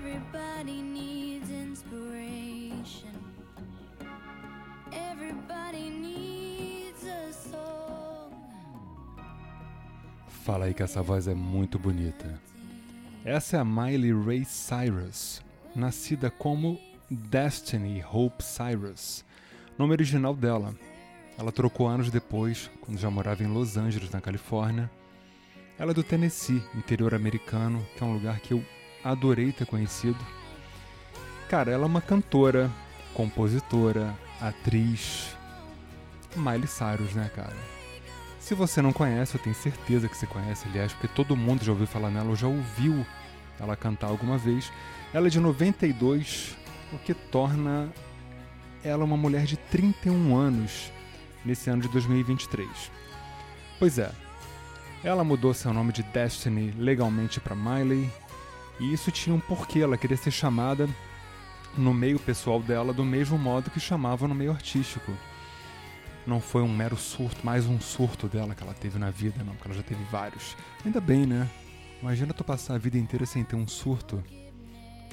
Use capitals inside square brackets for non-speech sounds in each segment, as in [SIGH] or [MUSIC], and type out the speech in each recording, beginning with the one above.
Everybody needs inspiration. Everybody needs a song. Fala aí que essa voz é muito bonita. Essa é a Miley Ray Cyrus, nascida como Destiny Hope Cyrus, nome original dela. Ela trocou anos depois, quando já morava em Los Angeles, na Califórnia. Ela é do Tennessee, interior americano, que é um lugar que eu adorei ter conhecido. Cara, ela é uma cantora, compositora, atriz. Miley Cyrus, né, cara? Se você não conhece, eu tenho certeza que você conhece, aliás, porque todo mundo já ouviu falar nela ou já ouviu ela cantar alguma vez. Ela é de 92, o que torna ela uma mulher de 31 anos nesse ano de 2023. Pois é, ela mudou seu nome de Destiny legalmente para Miley, e isso tinha um porquê, ela queria ser chamada no meio pessoal dela do mesmo modo que chamava no meio artístico. Não foi um mero surto, mais um surto dela que ela teve na vida, não, porque ela já teve vários. Ainda bem, né? Imagina tu passar a vida inteira sem ter um surto.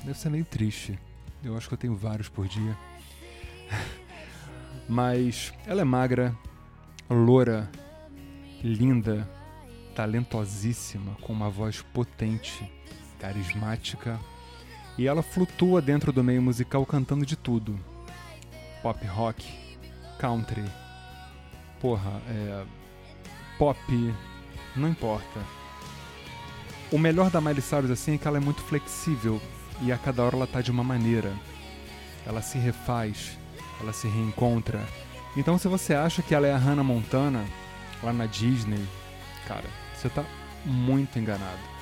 Deve ser meio triste. Eu acho que eu tenho vários por dia. [LAUGHS] Mas ela é magra, loura, linda, talentosíssima, com uma voz potente, carismática, e ela flutua dentro do meio musical cantando de tudo: pop rock, country, porra, é, pop, não importa. O melhor da Miley Cyrus assim é que ela é muito flexível e a cada hora ela tá de uma maneira. Ela se refaz, ela se reencontra. Então se você acha que ela é a Hannah Montana lá na Disney, cara, você tá muito enganado.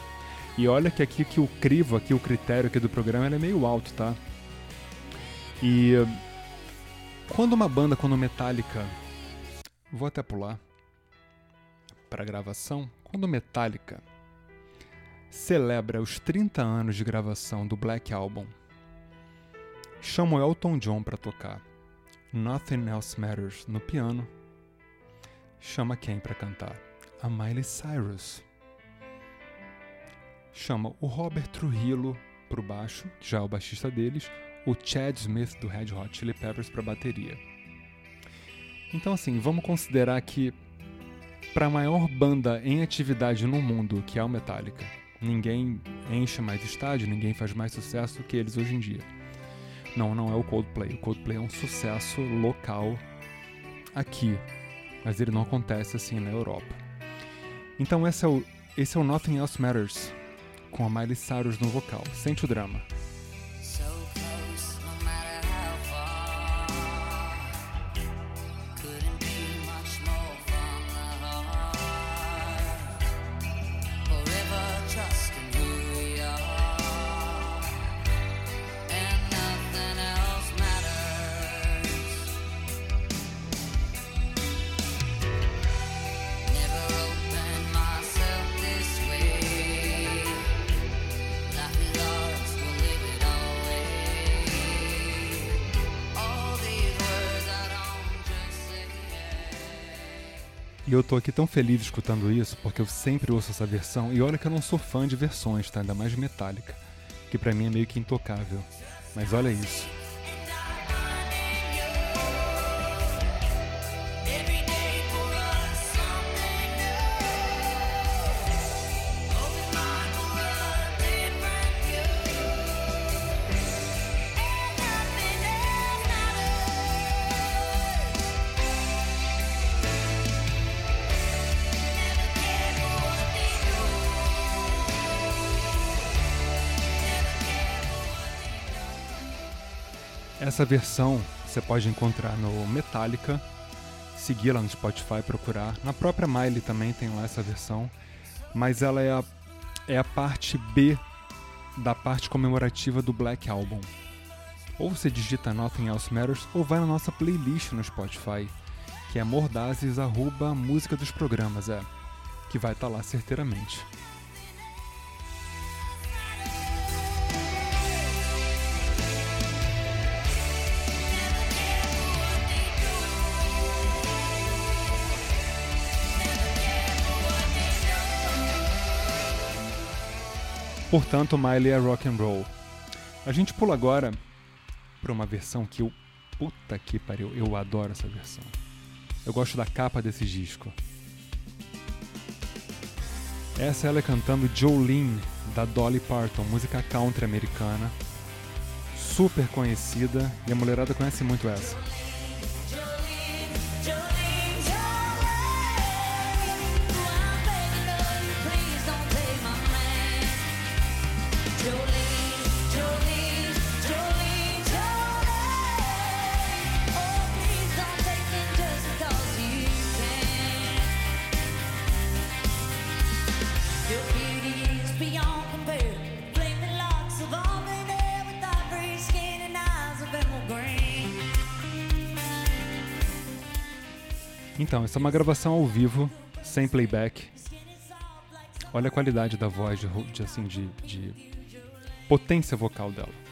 E olha que aqui que o crivo, aqui o critério aqui do programa é meio alto, tá? E quando uma banda, quando Metallica, vou até pular para gravação, quando Metallica celebra os 30 anos de gravação do Black Album, chama o Elton John para tocar Nothing Else Matters no piano, chama quem para cantar? A Miley Cyrus. Chama o Robert Trujillo pro baixo, que já é o baixista deles, o Chad Smith do Red Hot Chili Peppers para bateria. Então assim, vamos considerar que para a maior banda em atividade no mundo, que é o Metallica, ninguém enche mais estádio, ninguém faz mais sucesso do que eles hoje em dia. Não, não é o Coldplay. O Coldplay é um sucesso local aqui, mas ele não acontece assim na Europa. Então esse é o, esse é o Nothing Else Matters, com a Miley Cyrus no vocal. Sente o drama. E eu tô aqui tão feliz escutando isso, porque eu sempre ouço essa versão, e olha que eu não sou fã de versões, tá? Ainda mais de Metallica, que pra mim é meio que intocável. Mas olha isso. Essa versão você pode encontrar no Metallica, seguir lá no Spotify, procurar. Na própria Miley também tem lá essa versão, mas ela é a, é a parte B da parte comemorativa do Black Album. Ou você digita Nothing Else Matters ou vai na nossa playlist no Spotify, que é Mordazes arroba música dos programas, é, que vai estar lá certeiramente. Portanto, Miley é rock and roll. A gente pula agora para uma versão que eu. Puta que pariu, eu adoro essa versão. Eu gosto da capa desse disco. Essa ela é cantando Jolene, da Dolly Parton, música country americana. Super conhecida e a mulherada conhece muito essa. Então, essa é uma gravação ao vivo, sem playback. Olha a qualidade da voz, de, de, assim, de, de potência vocal dela.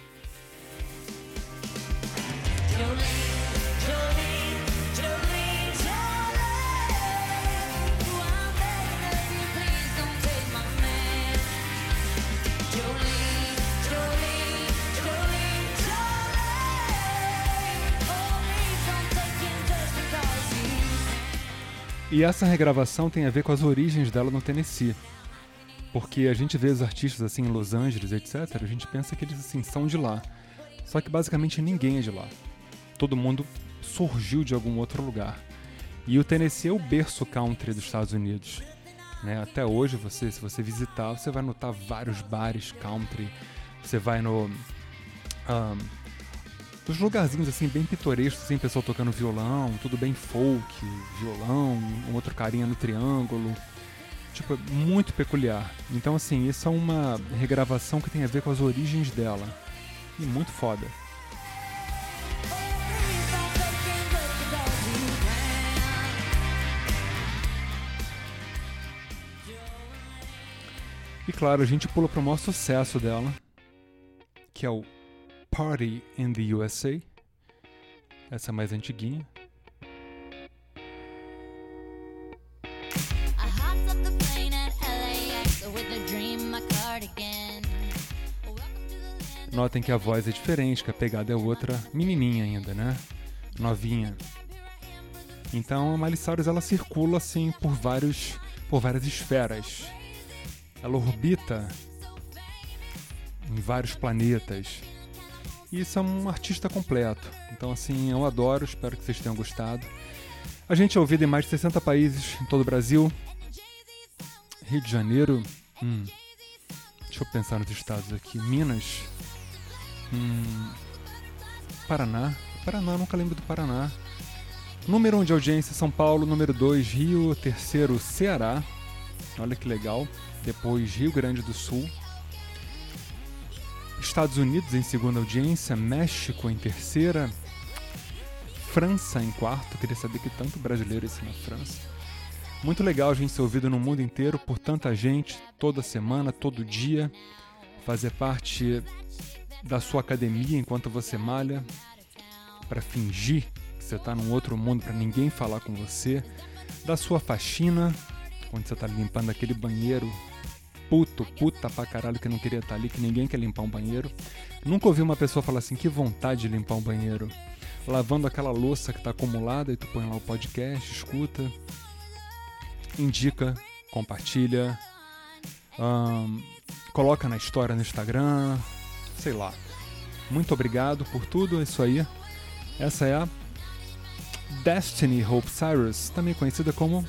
E essa regravação tem a ver com as origens dela no Tennessee. Porque a gente vê os artistas assim em Los Angeles, etc., a gente pensa que eles assim são de lá. Só que basicamente ninguém é de lá. Todo mundo surgiu de algum outro lugar. E o Tennessee é o berço country dos Estados Unidos. Né? Até hoje, você, se você visitar, você vai notar vários bares country. Você vai no. ahn, nos lugarzinhos assim bem pitorescos, assim, pessoal tocando violão, tudo bem folk, violão, um outro carinha no triângulo. Tipo, muito peculiar. Então, assim, isso é uma regravação que tem a ver com as origens dela. E muito foda. E claro, a gente pula pro maior sucesso dela, que é o Party in the USA. Essa é mais antiguinha. Notem que a voz é diferente, que a pegada é outra, menininha ainda, né? Novinha. Então a Miley Cyrus ela circula assim por vários, por várias esferas. Ela orbita em vários planetas. Isso é um artista completo. Então assim, eu adoro, espero que vocês tenham gostado. A gente é ouvido em mais de 60 países em todo o Brasil. Rio de Janeiro, hum, deixa eu pensar nos estados aqui. Minas, Hum, Paraná. Paraná, nunca lembro do Paraná. Número 1 um de audiência, São Paulo. Número 2, Rio. Terceiro, Ceará. Olha que legal. Depois, Rio Grande do Sul. Estados Unidos em segunda audiência. México em terceira. França em quarto. Queria saber que tanto brasileiro esse na França. Muito legal gente ser ouvido no mundo inteiro por tanta gente, toda semana, todo dia. Fazer parte da sua academia enquanto você malha, para fingir que você está num outro mundo, para ninguém falar com você, da sua faxina, quando você está limpando aquele banheiro puto, puta pra caralho que não queria estar ali, que ninguém quer limpar um banheiro. Nunca ouvi uma pessoa falar assim, que vontade de limpar um banheiro. Lavando aquela louça que está acumulada e tu põe lá o podcast, escuta, indica, compartilha, ahn, coloca na história no Instagram, sei lá. Muito obrigado por tudo, é isso aí. Essa é a Destiny Hope Cyrus, também conhecida como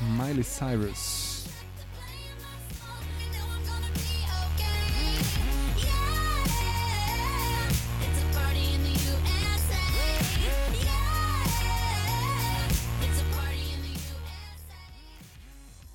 Miley Cyrus.